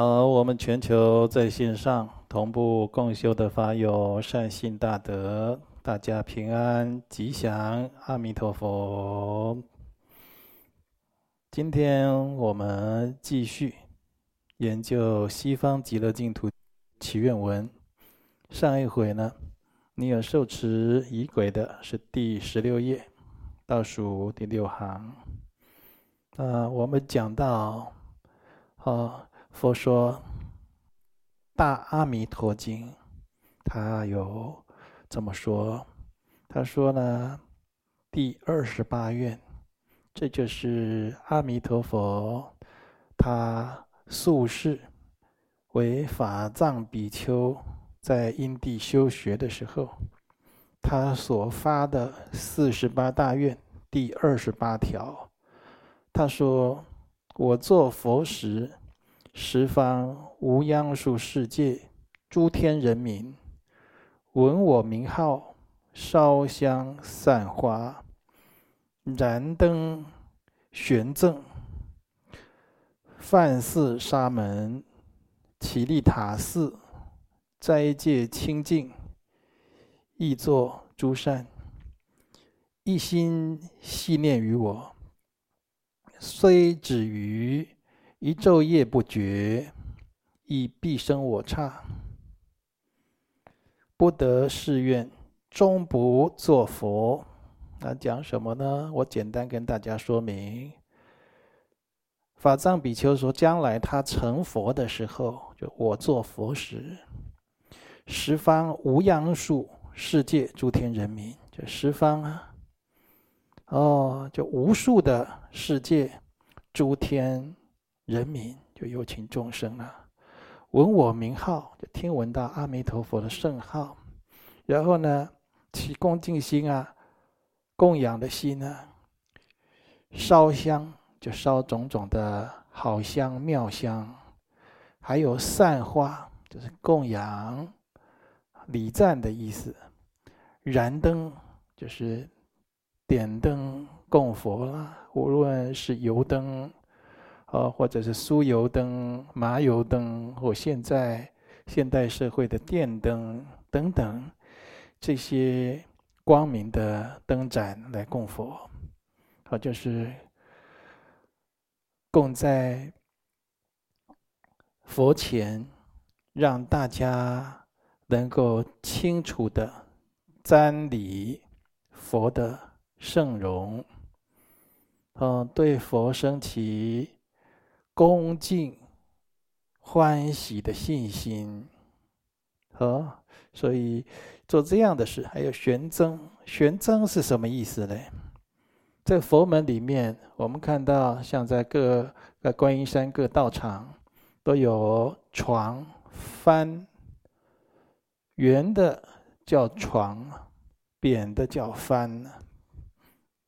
好，我们全球在线上同步共修的法友善信大德，大家平安吉祥，阿弥陀佛。今天我们继续研究西方极乐净土祈愿文。上一回呢，你有受持仪轨的是第十六页，倒数第六行。啊，我们讲到，啊。佛说《大阿弥陀经》，他有这么说。他说呢，第二十八愿，这就是阿弥陀佛他宿世为法藏比丘，在因地修学的时候，他所发的四十八大愿第二十八条。他说：“我做佛时。”十方无央数世界诸天人民，闻我名号，烧香散花，燃灯悬赠，梵寺沙门，只利塔寺，斋戒清净，亦作诸善，一心系念于我，虽止于。一昼夜不绝，亦必生我刹，不得誓愿，终不作佛。那讲什么呢？我简单跟大家说明。法藏比丘说，将来他成佛的时候，就我做佛时，十方无央数世界诸天人民，就十方啊，哦，就无数的世界诸天。人民就有情众生了，闻我名号，就听闻到阿弥陀佛的圣号，然后呢，起恭敬心啊，供养的心啊，烧香就烧种种的好香妙香，还有散花，就是供养礼赞的意思，燃灯就是点灯供佛啦，无论是油灯。哦，或者是酥油灯、麻油灯，或现在现代社会的电灯等等，这些光明的灯盏来供佛，好，就是供在佛前，让大家能够清楚的瞻礼佛的圣容，嗯，对佛生起。恭敬、欢喜的信心，哦，所以做这样的事，还有悬赠。悬赠是什么意思呢？在佛门里面，我们看到，像在各在观音山各道场，都有床、幡，圆的叫床，扁的叫幡，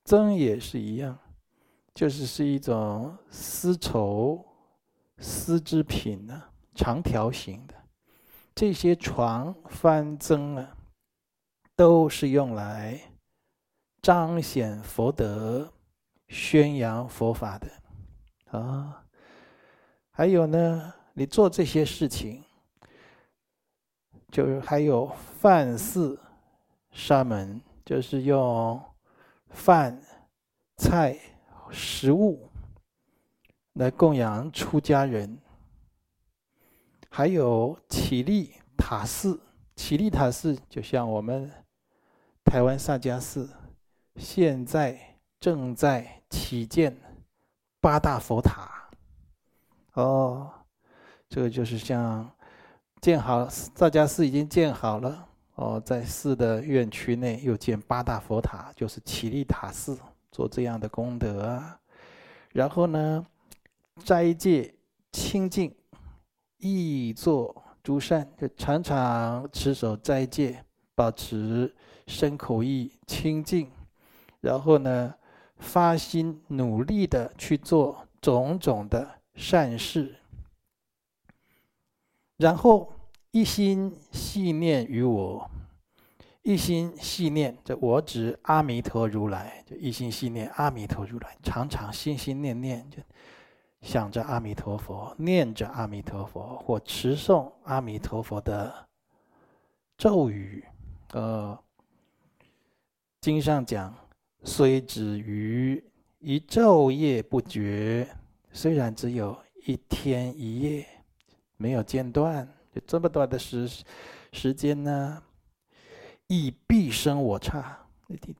赠也是一样。就是是一种丝绸丝织品呢，长条形的。这些床、幡、赠啊，都是用来彰显佛德、宣扬佛法的啊。还有呢，你做这些事情，就是还有梵寺沙门，就是用饭菜。食物来供养出家人，还有只利塔寺。只利塔寺就像我们台湾萨迦寺，现在正在起建八大佛塔。哦，这个就是像建好萨迦寺已经建好了。哦，在寺的院区内又建八大佛塔，就是只利塔寺。做这样的功德啊，然后呢，斋戒清净，亦作诸善，就常常持守斋戒，保持身口意清净，然后呢，发心努力的去做种种的善事，然后一心系念于我。一心系念，这我指阿弥陀如来，就一心系念阿弥陀如来，常常心心念念，就想着阿弥陀佛，念着阿弥陀佛，或持诵阿弥陀佛的咒语。呃，经上讲，虽止于一昼夜不绝，虽然只有一天一夜没有间断，就这么短的时时间呢，亦必生我刹。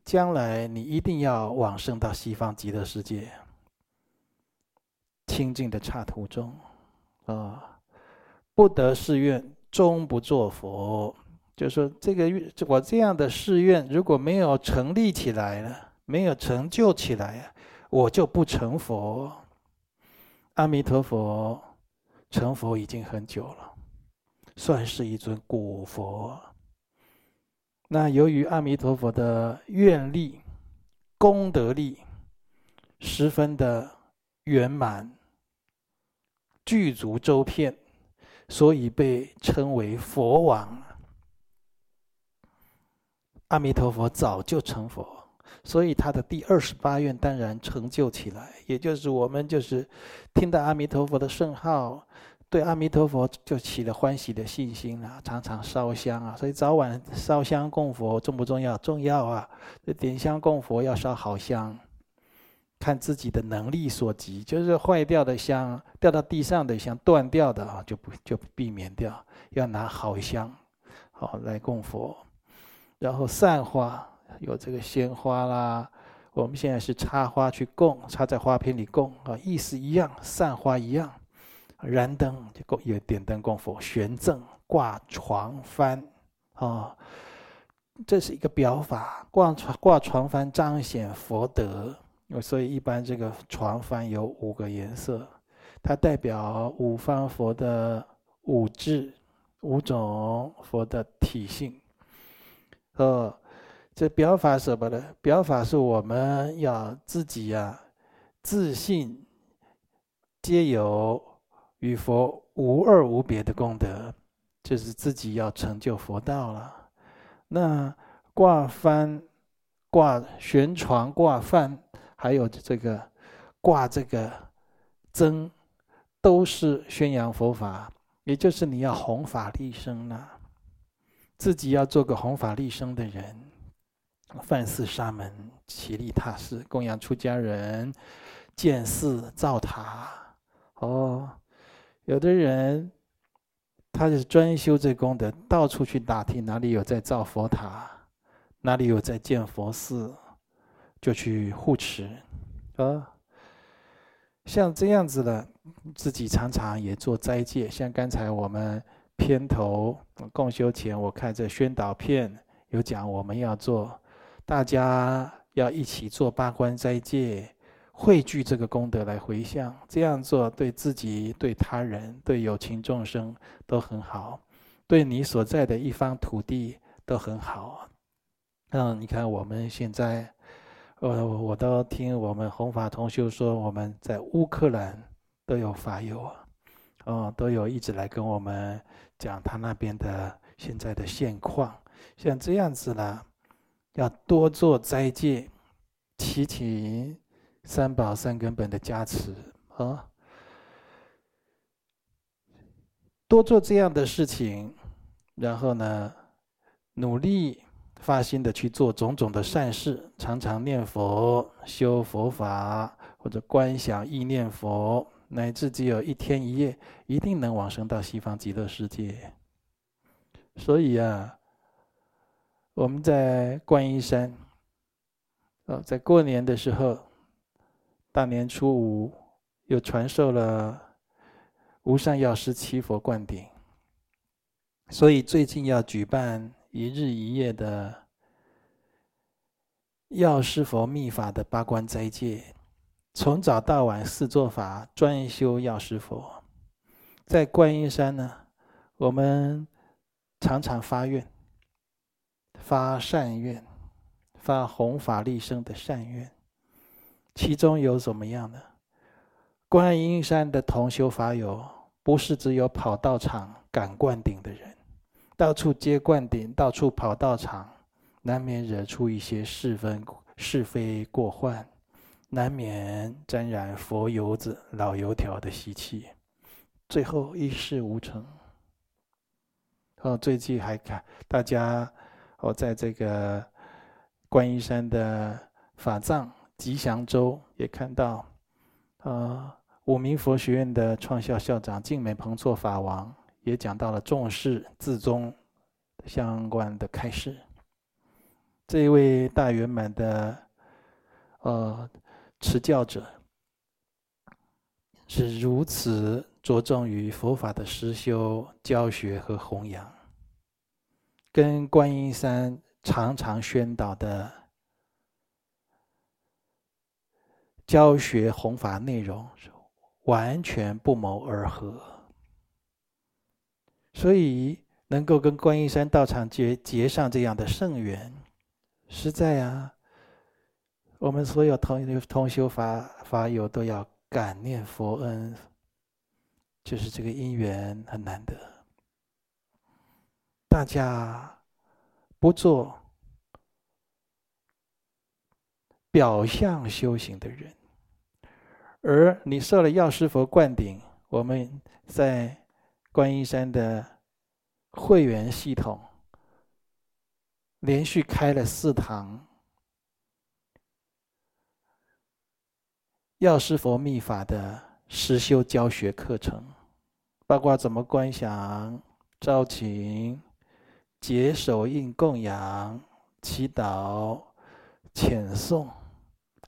将来你一定要往生到西方极乐世界，清净的刹土中，啊，不得誓愿，终不作佛。就说这个，我这样的誓愿如果没有成立起来了，没有成就起来，我就不成佛。阿弥陀佛成佛已经很久了，算是一尊古佛。那由于阿弥陀佛的愿力、功德力十分的圆满、具足周遍，所以被称为佛王。阿弥陀佛早就成佛，所以他的第二十八愿当然成就起来。也就是我们就是听到阿弥陀佛的圣号，对阿弥陀佛就起了欢喜的信心啊，常常烧香啊。所以早晚烧香供佛重不重要？重要啊！这点香供佛要烧好香，看自己的能力所及，就是坏掉的香、掉到地上的香、断掉的啊，就不就避免掉，要拿好香好来供佛。然后散花有这个鲜花啦，我们现在是插花去供，插在花瓶里供啊，意思一样，散花一样。燃灯就供，有点灯供佛，悬正挂床幡啊，这是一个表法，挂床挂床幡彰显佛德。所以一般这个床幡有五个颜色，它代表五方佛的五智，五种佛的体性。哦，这表法什么呢？表法是我们要自己呀、啊，自信皆有与佛无二无别的功德，就是自己要成就佛道了。那挂幡、挂悬床、挂幡，还有这个挂这个灯，都是宣扬佛法，也就是你要弘法利生了。自己要做个弘法利生的人，梵寺沙门，起利他寺，供养出家人，建寺造塔。哦，有的人他就是专修这功德，到处去打听哪里有在造佛塔，哪里有在建佛寺，就去护持。啊，像这样子的，自己常常也做斋戒，像刚才我们。片头共修前，我看这宣导片有讲，我们要做，大家要一起做八关斋戒，汇聚这个功德来回向，这样做对自己、对他人、对有情众生都很好，对你所在的一方土地都很好。嗯，你看我们现在，呃，我都听我们弘法同修说，我们在乌克兰都有法友啊。哦，都有一直来跟我们讲他那边的现在的现况，像这样子呢，要多做斋戒，祈请三宝三根本的加持啊、多做这样的事情，然后呢，努力发心的去做种种的善事，常常念佛、修佛法，或者观想意念佛。乃至只有一天一夜，一定能往生到西方极乐世界。所以啊，我们在观音山，呃，在过年的时候，大年初五又传授了无上药师七佛灌顶。所以最近要举办一日一夜的药师佛密法的八关斋戒。从早到晚四做法专修药师佛，在观音山呢，我们常常发愿、发善愿、发弘法利生的善愿。其中有怎么样呢？观音山的同修法友，不是只有跑道场赶灌顶的人，到处接灌顶，到处跑道场，难免惹出一些是非是非过患。难免沾染佛油子、老油条的习气，最后一事无成。哦，最近还看大家，哦，在这个观音山的法藏吉祥洲也看到，呃，五明佛学院的创校校长净美彭措法王也讲到了重视自宗相关的开示。这一位大圆满的，呃。持教者是如此着重于佛法的实修、教学和弘扬，跟观音山常常宣导的教学弘法内容完全不谋而合。所以能够跟观音山道场结结上这样的圣缘，实在啊。我们所有同同修法法友都要感念佛恩，就是这个因缘很难得。大家不做表象修行的人，而你受了药师佛灌顶，我们在观音山的会员系统连续开了四堂。药师佛密法的实修教学课程，包括怎么观想、招请、结手印供养、祈祷、遣送、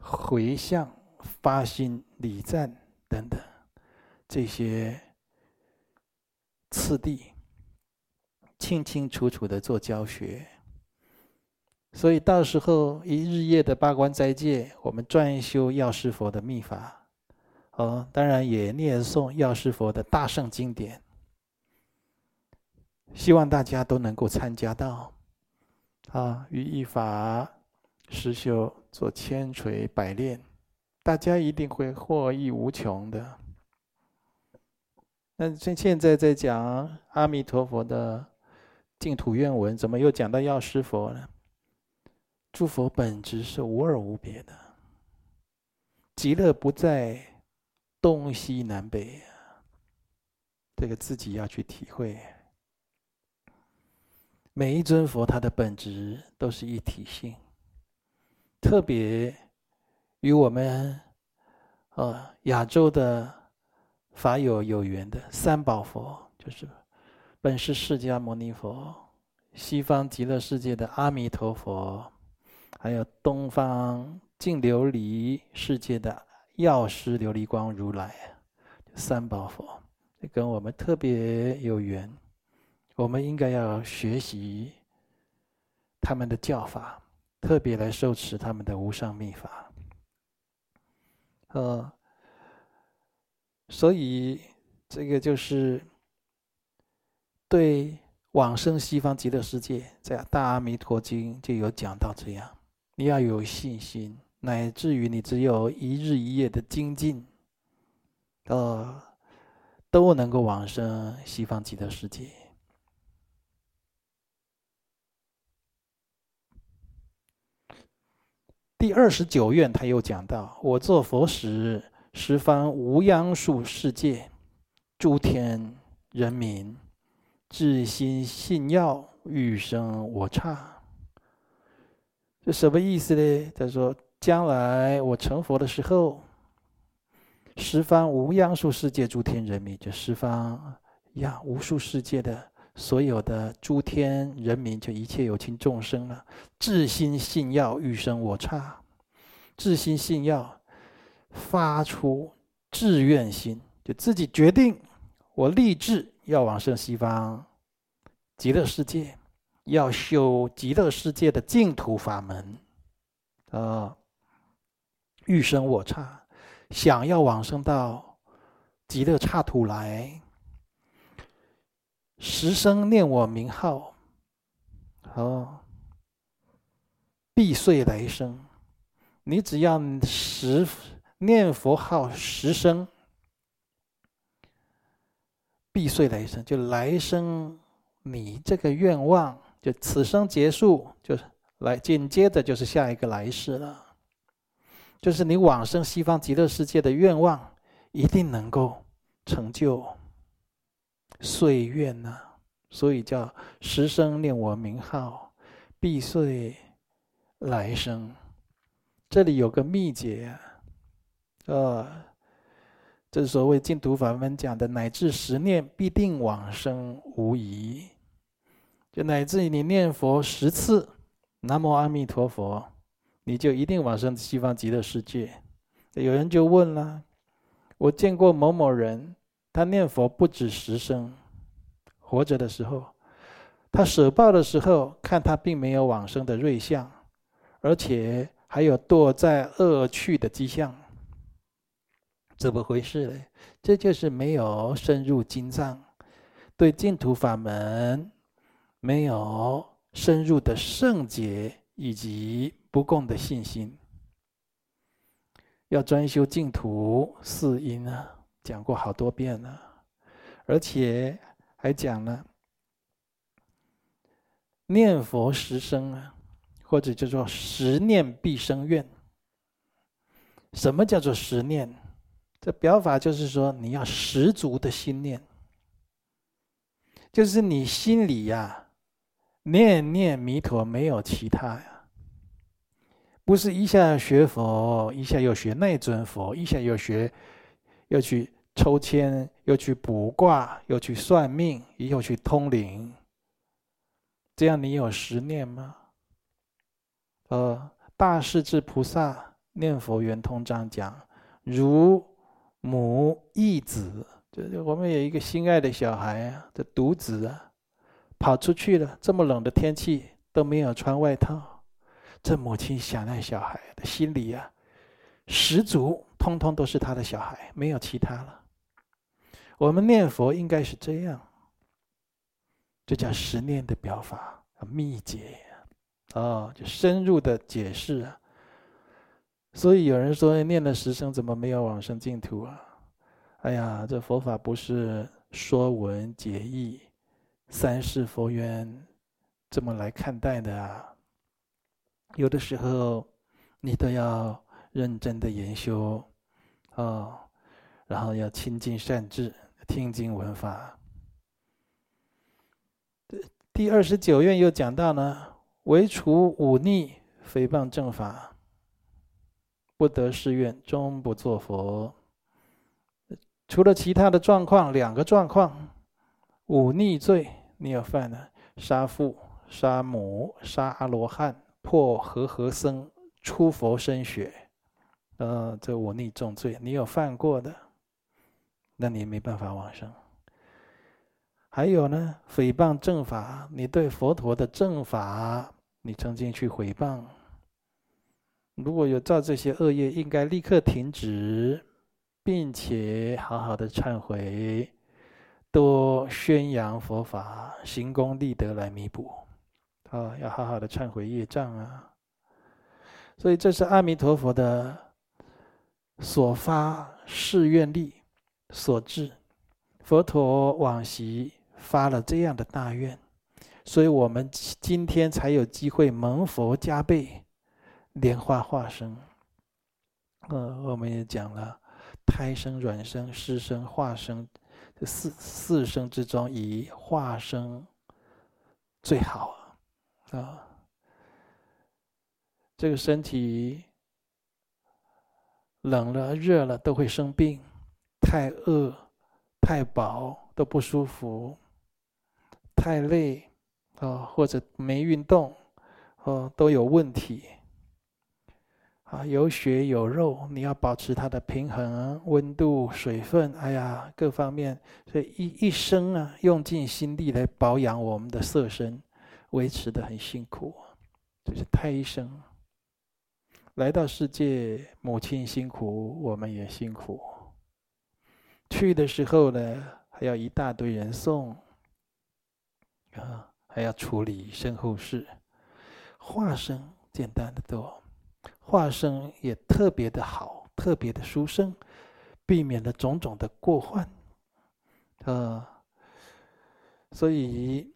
回向、发心礼赞等等这些次第，清清楚楚的做教学。所以到时候一日夜的八关斋戒，我们专修药师佛的密法，哦，当然也念诵药师佛的大圣经典。希望大家都能够参加到，啊，于一法实修做千锤百炼，大家一定会获益无穷的。那现现在在讲阿弥陀佛的净土愿文，怎么又讲到药师佛呢？诸佛本质是无二无别的，极乐不在东西南北，这个自己要去体会。每一尊佛，他的本质都是一体性。特别与我们，呃，亚洲的法友有缘的三宝佛，就是本师释迦牟尼佛，西方极乐世界的阿弥陀佛。还有东方净琉璃世界的药师琉璃光如来，三宝佛，跟我们特别有缘，我们应该要学习他们的教法，特别来受持他们的无上密法。呃，所以这个就是对往生西方极乐世界，在《大阿弥陀经》就有讲到这样。你要有信心，乃至于你只有一日一夜的精进，呃，都能够往生西方极乐世界。第二十九愿，他又讲到：我作佛时，十方无央数世界，诸天人民，至心信要，欲生我刹。这什么意思呢？他说：“将来我成佛的时候，十方无央数世界诸天人民，就十方呀无数世界的所有的诸天人民，就一切有情众生了，至心信要欲生我刹，至心信要发出志愿心，就自己决定，我立志要往生西方极乐世界。”要修极乐世界的净土法门，啊，欲生我刹，想要往生到极乐刹土来，十生念我名号，哦，必遂来生。你只要十念佛号十生，必遂来生，就来生你这个愿望。就此生结束，就是来紧接着就是下一个来世了。就是你往生西方极乐世界的愿望，一定能够成就岁月呢。所以叫时生念我名号，必遂来生。这里有个秘诀啊，呃，这所谓净土法门讲的，乃至十念必定往生无疑。就乃至于你念佛十次，南无阿弥陀佛，你就一定往生西方极乐世界。有人就问了：我见过某某人，他念佛不止十声，活着的时候，他舍报的时候，看他并没有往生的瑞相，而且还有堕在恶趣的迹象，怎么回事呢？这就是没有深入经藏，对净土法门。没有深入的圣解以及不共的信心，要专修净土四因啊，讲过好多遍了，而且还讲了念佛十声啊，或者叫做十念必生愿。什么叫做十念？这表法就是说你要十足的心念，就是你心里呀。念念弥陀，没有其他呀。不是一下学佛，一下又学那尊佛，一下又学，又去抽签，又去卜卦，又去算命，又去通灵。这样你有十念吗？呃，大势至菩萨念佛圆通章讲，如母忆子，就是我们有一个心爱的小孩啊，这独子啊。跑出去了，这么冷的天气都没有穿外套，这母亲想念小孩的心里啊，十足通通都是他的小孩，没有其他了。我们念佛应该是这样，这叫十念的表法秘诀哦，就深入的解释啊。所以有人说念了十声怎么没有往生净土啊？哎呀，这佛法不是说文解义。三世佛缘这么来看待的啊？有的时候你都要认真的研修哦，然后要亲近善智，听经闻法。第二十九愿又讲到呢，唯除忤逆、诽谤正法，不得誓愿，终不作佛。除了其他的状况，两个状况，忤逆罪。你有犯了，杀父、杀母、杀阿罗汉、破和合僧、出佛身血，呃，这忤逆重罪，你有犯过的，那你也没办法往生。还有呢，诽谤正法，你对佛陀的正法，你曾经去诽谤，如果有造这些恶业，应该立刻停止，并且好好的忏悔。多宣扬佛法，行功立德来弥补，啊，要好好的忏悔业障啊！所以这是阿弥陀佛的所发誓愿力所致，佛陀往昔发了这样的大愿，所以我们今天才有机会蒙佛加被，莲花化生。嗯，我们也讲了，胎生、卵生、湿生、化生。这四四生之中，以化生最好啊！这个身体冷了、热了都会生病，太饿、太饱都不舒服，太累啊，或者没运动哦，都有问题。啊，有血有肉，你要保持它的平衡、温度、水分，哎呀，各方面，所以一一生啊，用尽心力来保养我们的色身，维持的很辛苦。就是胎生，来到世界，母亲辛苦，我们也辛苦。去的时候呢，还要一大堆人送，啊，还要处理身后事。化生简单的多。化生也特别的好，特别的殊胜，避免了种种的过患，啊，所以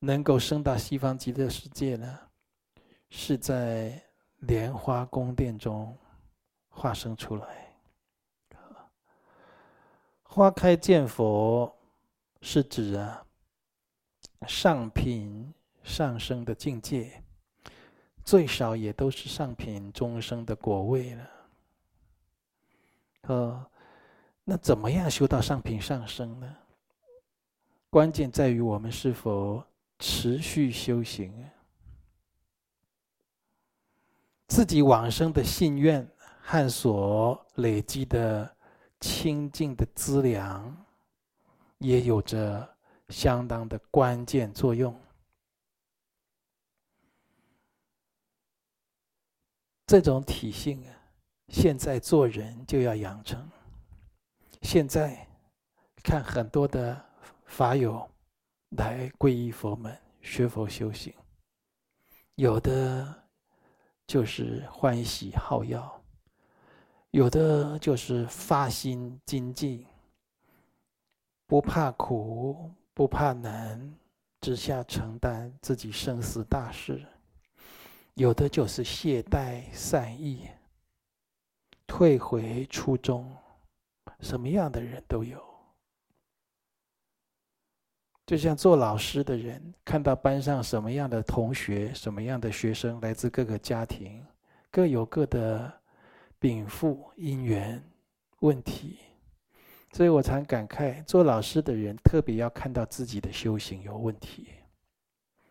能够升到西方极乐世界呢，是在莲花宫殿中化生出来。花开见佛是指啊上品上升的境界，最少也都是上品中生的果位了。呃，那怎么样修到上品上升呢？关键在于我们是否持续修行。自己往生的信愿和所累积的清净的资粮，也有着相当的关键作用。这种体性啊，现在做人就要养成。现在看很多的法友来皈依佛门、学佛修行，有的。就是欢喜好药，有的就是发心精进，不怕苦不怕难，只下承担自己生死大事；有的就是懈怠散逸，退回初衷，什么样的人都有。就像做老师的人，看到班上什么样的同学、什么样的学生，来自各个家庭，各有各的禀赋、因缘、问题，所以我常感慨，做老师的人特别要看到自己的修行有问题，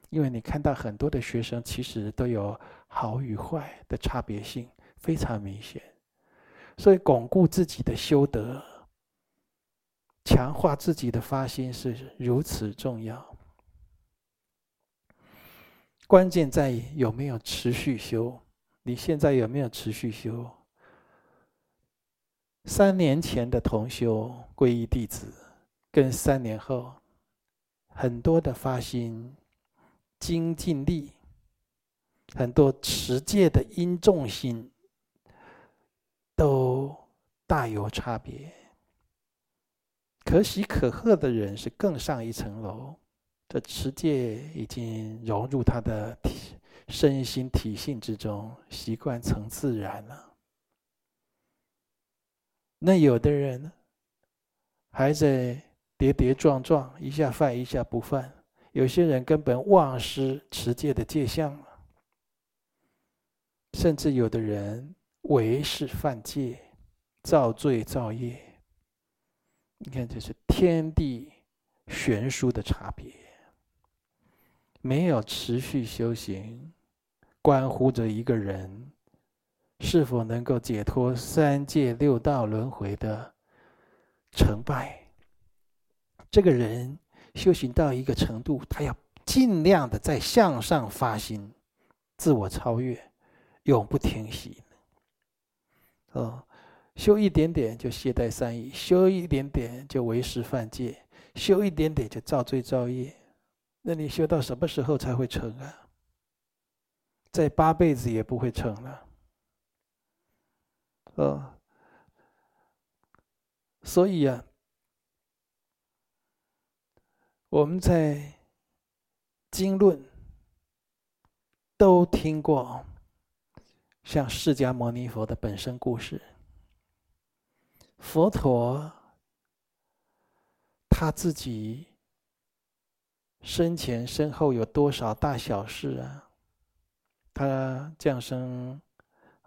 因为你看到很多的学生其实都有好与坏的差别性非常明显，所以巩固自己的修德。强化自己的发心是如此重要，关键在于有没有持续修。你现在有没有持续修？三年前的同修皈依弟子，跟三年后很多的发心精进力，很多持戒的因重心，都大有差别。可喜可贺的人是更上一层楼，这持戒已经融入他的身心体性之中，习惯成自然了。那有的人呢，还在跌跌撞撞，一下犯一下不犯；有些人根本忘失持戒的戒相，甚至有的人违是犯戒，造罪造业。你看，这是天地悬殊的差别。没有持续修行，关乎着一个人是否能够解脱三界六道轮回的成败。这个人修行到一个程度，他要尽量的在向上发心，自我超越，永不停息。哦。修一点点就懈怠散逸，修一点点就违誓犯戒，修一点点就造罪造业。那你修到什么时候才会成啊？再八辈子也不会成了。呃，所以啊，我们在经论都听过像释迦牟尼佛的本身故事。佛陀他自己生前身后有多少大小事啊？他降生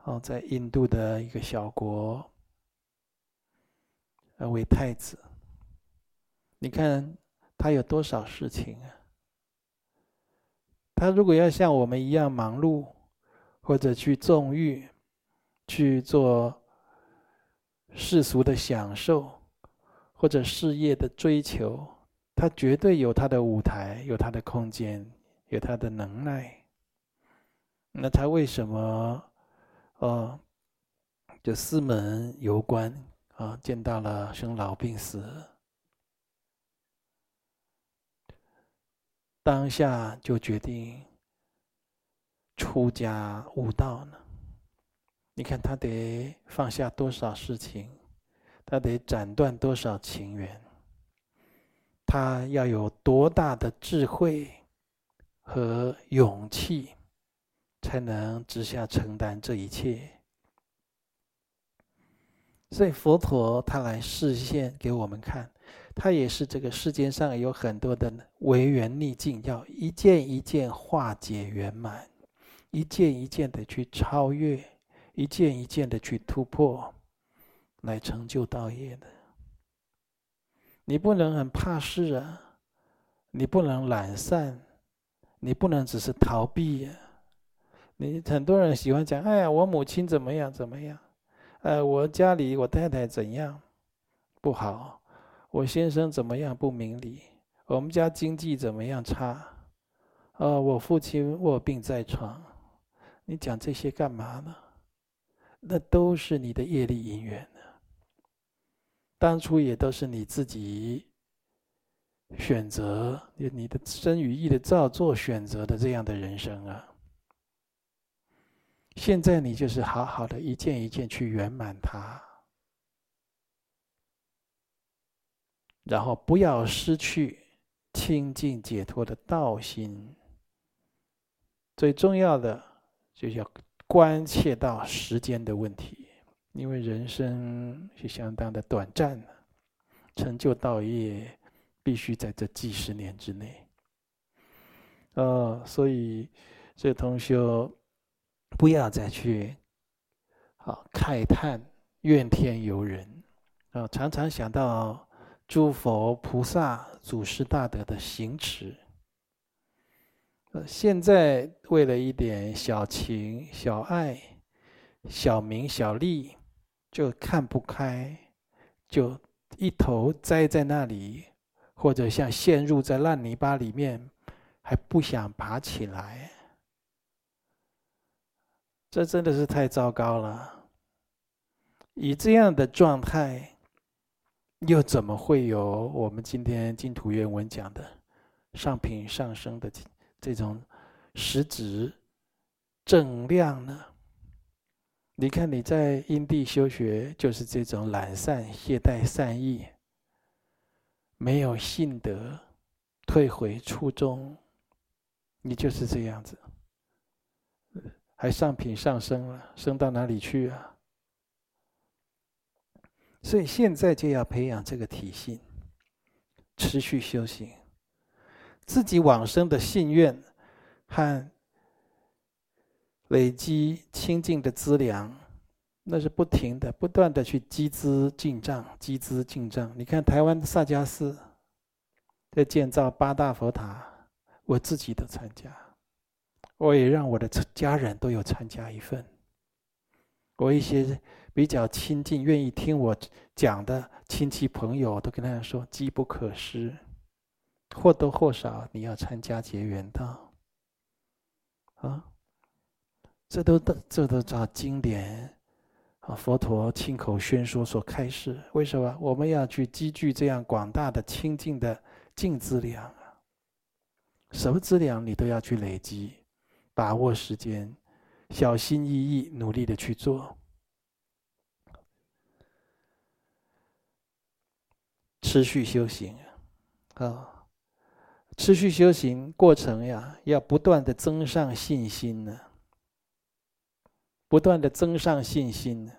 哦，在印度的一个小国，为太子。你看他有多少事情啊？他如果要像我们一样忙碌，或者去纵欲，去做。世俗的享受，或者事业的追求，他绝对有他的舞台，有他的空间，有他的能耐。那他为什么，哦，就四门游观啊，见到了生老病死，当下就决定出家悟道呢？你看他得放下多少事情，他得斩断多少情缘，他要有多大的智慧和勇气，才能直下承担这一切？所以佛陀他来示现给我们看，他也是这个世间上有很多的违缘逆境，要一件一件化解圆满，一件一件的去超越，一件一件的去突破，来成就道业的。你不能很怕事啊，你不能懒散，你不能只是逃避呀。你很多人喜欢讲，哎呀，我母亲怎么样怎么样。呃，我家里我太太怎样不好，我先生怎么样不明理，我们家经济怎么样差，呃，我父亲卧病在床，你讲这些干嘛呢？那都是你的业力因缘呢。当初也都是你自己选择，你的身与意的造作选择的这样的人生啊。现在你就是好好的一件一件去圆满它，然后不要失去清净解脱的道心。最重要的就是要关切到时间的问题，因为人生是相当的短暂的，成就道业必须在这几十年之内。呃，所以这同修。不要再去，啊慨叹怨天尤人啊！常常想到诸佛菩萨、祖师大德的行持。现在为了一点小情、小爱、小名、小利，就看不开，就一头栽在那里，或者像陷入在烂泥巴里面，还不想爬起来。这真的是太糟糕了！以这样的状态，又怎么会有我们今天净土愿文讲的上品上升的这种实质正量呢？你看你在因地修学，就是这种懒散懈怠善意，没有信德，退回初衷，你就是这样子。还上品上升了，升到哪里去啊？所以现在就要培养这个体性，持续修行，自己往生的信愿和累积清净的资粮，那是不停的、不断的去积资进账、积资进账。你看台湾的萨迦寺在建造八大佛塔，我自己都参加。我也让我的家人都有参加一份。我一些比较亲近、愿意听我讲的亲戚朋友，都跟他说：机不可失，或多或少你要参加结缘道。啊，这都这都叫经典啊，佛陀亲口宣说所开示。为什么我们要去积聚这样广大的清净的净资粮啊？什么资粮你都要去累积。把握时间，小心翼翼、努力的去做，持续修行啊！持续修行过程呀，要不断的增上信心呢，不断的增上信心呢，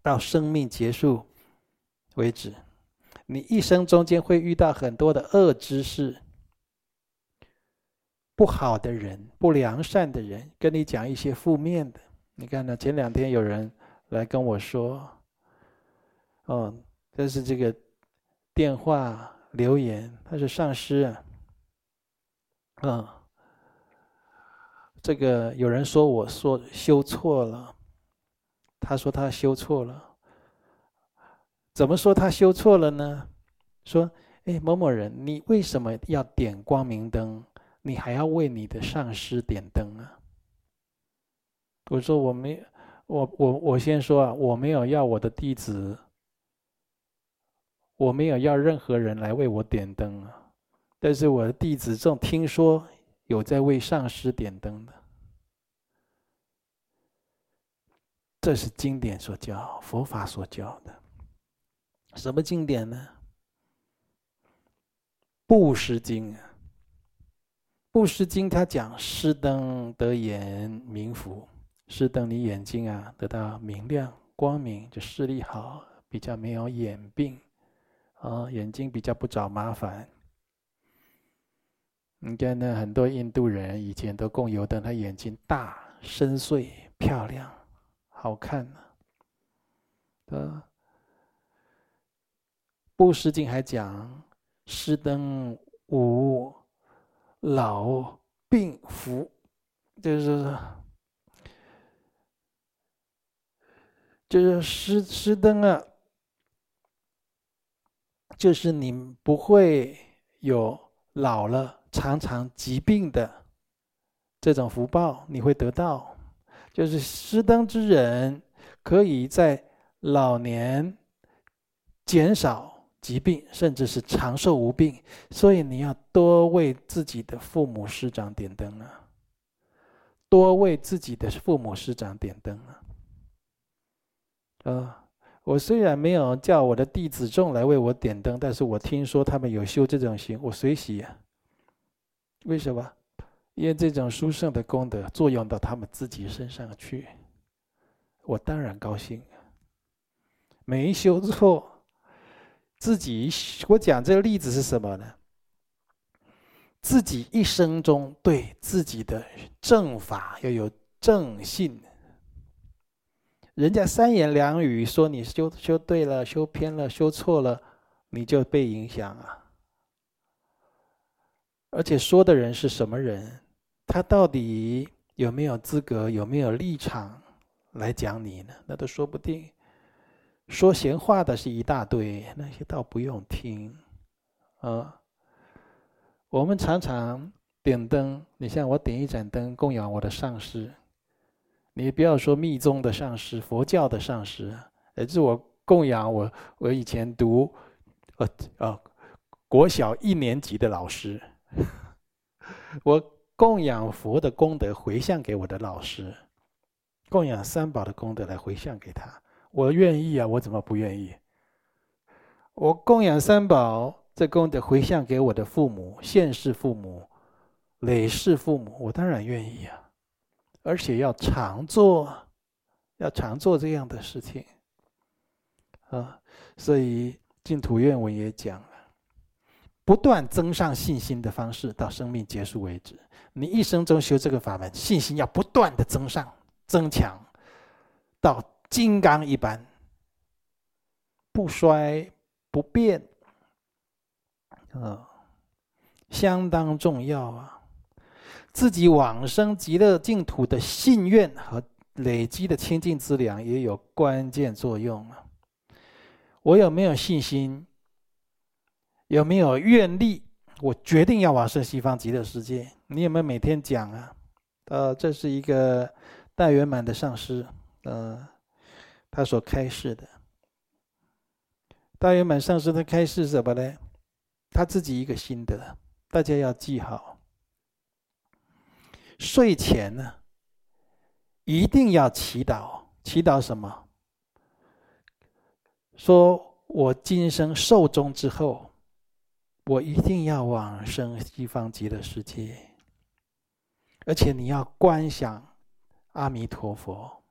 到生命结束为止。你一生中间会遇到很多的恶知识。不好的人，不良善的人，跟你讲一些负面的。你看呢？前两天有人来跟我说，哦，这是这个电话留言，他是上师啊，嗯，这个有人说我说修错了，他说他修错了，怎么说他修错了呢？说，哎，某某人，你为什么要点光明灯？你还要为你的上师点灯啊？我说我没，我我我先说啊，我没有要我的弟子，我没有要任何人来为我点灯啊。但是我的弟子正听说有在为上师点灯的，这是经典所教，佛法所教的。什么经典呢？布施经啊。布施经，他讲施灯得眼明福，施灯你眼睛啊得到明亮光明，就视力好，比较没有眼病，啊，眼睛比较不找麻烦。你看那很多印度人以前都供油灯，他眼睛大、深邃、漂亮、好看呢。呃，布施经还讲，施灯无老病福，就是就是失失灯啊，就是你不会有老了常常疾病的这种福报，你会得到，就是失灯之人可以在。老年减少疾病，甚至是长寿无病，所以你要多为自己的父母师长点灯啊！多为自己的父母师长点灯啊！啊，我虽然没有叫我的弟子众来为我点灯，但是我听说他们有修这种行，我随喜啊。为什么？因为这种殊胜的功德作用到他们自己身上去，我当然高兴。没修错，自己我讲这个例子是什么呢？自己一生中对自己的正法要有正信。人家三言两语说你修修对了，修偏了，修错了，你就被影响啊。而且说的人是什么人？他到底有没有资格，有没有立场来讲你呢？那都说不定。说闲话的是一大堆，那些倒不用听，啊。我们常常点灯，你像我点一盏灯供养我的上师，你不要说密宗的上师，佛教的上师，而是我供养我我以前读，呃呃，国小一年级的老师，我供养佛的功德回向给我的老师，供养三宝的功德来回向给他。我愿意啊，我怎么不愿意？我供养三宝，这功德回向给我的父母、现世父母、累世父母，我当然愿意啊，而且要常做，要常做这样的事情啊。所以净土愿文也讲了，不断增上信心的方式，到生命结束为止。你一生中修这个法门，信心要不断的增上、增强，到。金刚一般，不衰不变，啊，相当重要啊！自己往生极乐净土的信愿和累积的清净资粮也有关键作用啊！我有没有信心？有没有愿力？我决定要往生西方极乐世界。你有没有每天讲啊？呃，这是一个大圆满的上师，呃。他所开示的大圆满上师，他开示什么呢？他自己一个心得，大家要记好。睡前呢，一定要祈祷，祈祷什么？说我今生寿终之后，我一定要往生西方极乐世界，而且你要观想阿弥陀佛。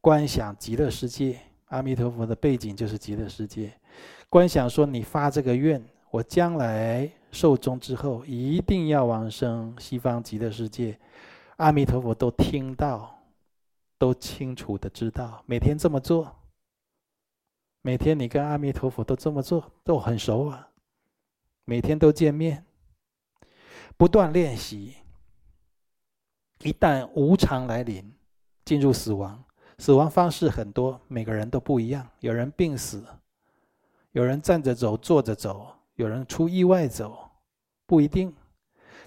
观想极乐世界，阿弥陀佛的背景就是极乐世界。观想说，你发这个愿，我将来寿终之后，一定要往生西方极乐世界。阿弥陀佛都听到，都清楚的知道，每天这么做。每天你跟阿弥陀佛都这么做，都很熟啊。每天都见面，不断练习。一旦无常来临，进入死亡。死亡方式很多，每个人都不一样。有人病死，有人站着走、坐着走，有人出意外走，不一定。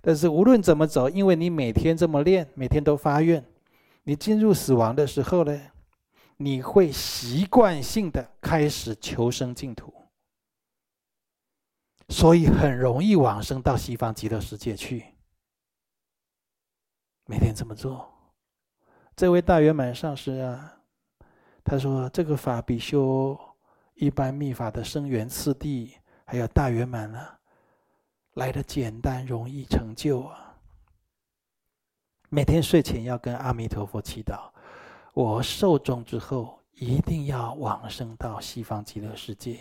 但是无论怎么走，因为你每天这么练，每天都发愿，你进入死亡的时候呢，你会习惯性的开始求生净土，所以很容易往生到西方极乐世界去。每天这么做。这位大圆满上师啊，他说：“这个法比修一般密法的生缘次第，还有大圆满啊，来的简单容易成就啊。每天睡前要跟阿弥陀佛祈祷，我寿终之后一定要往生到西方极乐世界。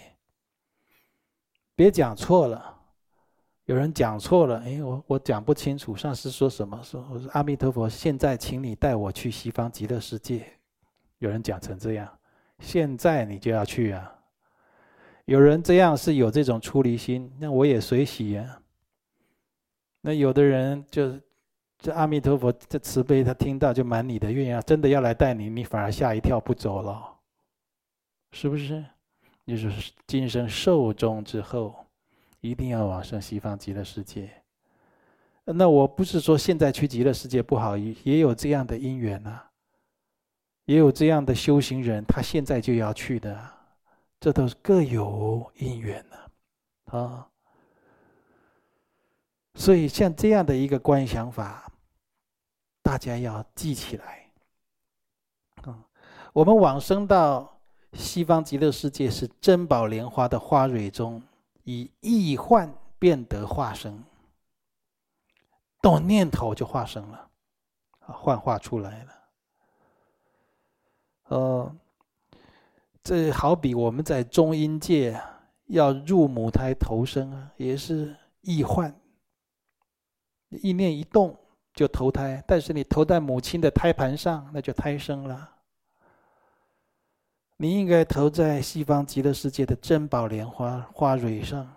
别讲错了，有人讲错了，哎，我我讲不清楚，上师说什么？说我说阿弥陀佛，现在请你带我去西方极乐世界。有人讲成这样，现在你就要去啊？有人这样是有这种出离心，那我也随喜呀。那有的人就这阿弥陀佛这慈悲，他听到就满你的愿啊，真的要来带你，你反而吓一跳不走了，是不是？就是今生寿终之后，一定要往生西方极乐世界。那我不是说现在去极乐世界不好，也有这样的因缘啊，也有这样的修行人，他现在就要去的，这都是各有因缘呢啊。所以，像这样的一个观想法，大家要记起来。啊，我们往生到西方极乐世界，是珍宝莲花的花蕊中，以意幻变得化生，动念头就化生了，啊，幻化出来了。呃，这好比我们在中阴界要入母胎投生啊，也是意幻。意念一动就投胎，但是你投在母亲的胎盘上，那就胎生了。你应该投在西方极乐世界的珍宝莲花花蕊上，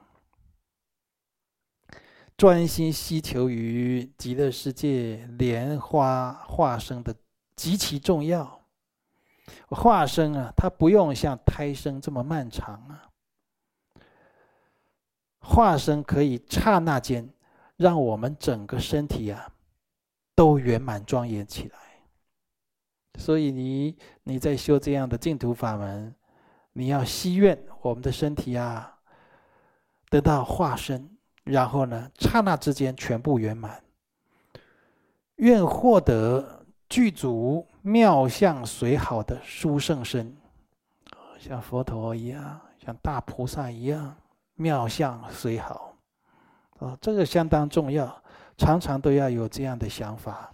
专心希求于极乐世界莲花化生的极其重要。化生啊，它不用像胎生这么漫长啊，化生可以刹那间。让我们整个身体啊，都圆满庄严起来。所以你你在修这样的净土法门，你要希愿我们的身体啊，得到化身，然后呢，刹那之间全部圆满。愿获得具足妙相随好的殊胜身，像佛陀一样，像大菩萨一样，妙相随好。啊，这个相当重要，常常都要有这样的想法。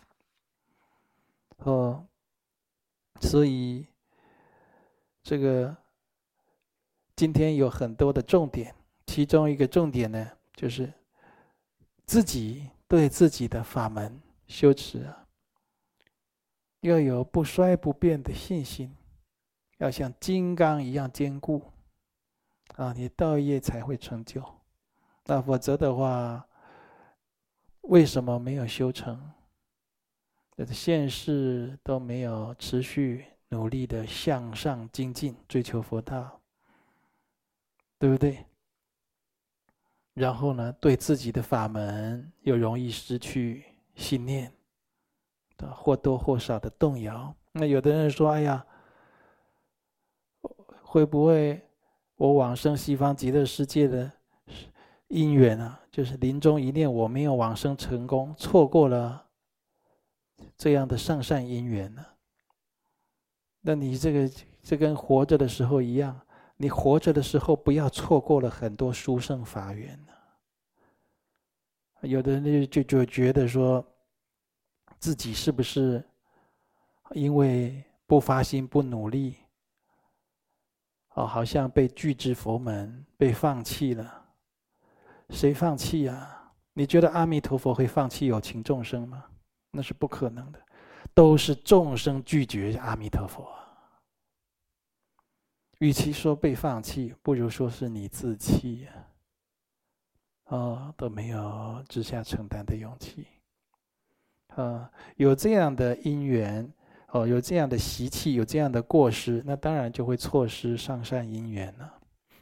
哦，所以这个今天有很多的重点，其中一个重点呢，就是自己对自己的法门修持啊，要有不衰不变的信心，要像金刚一样坚固，啊，你道业才会成就。那否则的话，为什么没有修成？现世都没有持续努力的向上精进，追求佛道，对不对？然后呢，对自己的法门又容易失去信念，或多或少的动摇。那有的人说：“哎呀，会不会我往生西方极乐世界的？”因缘啊，就是临终一念，我没有往生成功，错过了这样的上善因缘呢。那你这个这跟活着的时候一样，你活着的时候不要错过了很多殊胜法缘呢。有的人就就觉得说，自己是不是因为不发心、不努力，哦，好像被拒之佛门，被放弃了。谁放弃呀？你觉得阿弥陀佛会放弃有情众生吗？那是不可能的，都是众生拒绝阿弥陀佛。与其说被放弃，不如说是你自弃呀。啊，都没有直下承担的勇气。啊，有这样的因缘，哦，有这样的习气，有这样的过失，那当然就会错失上善因缘了。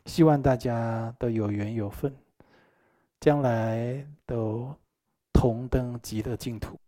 希望大家都有缘有份。将来都同登极乐净土。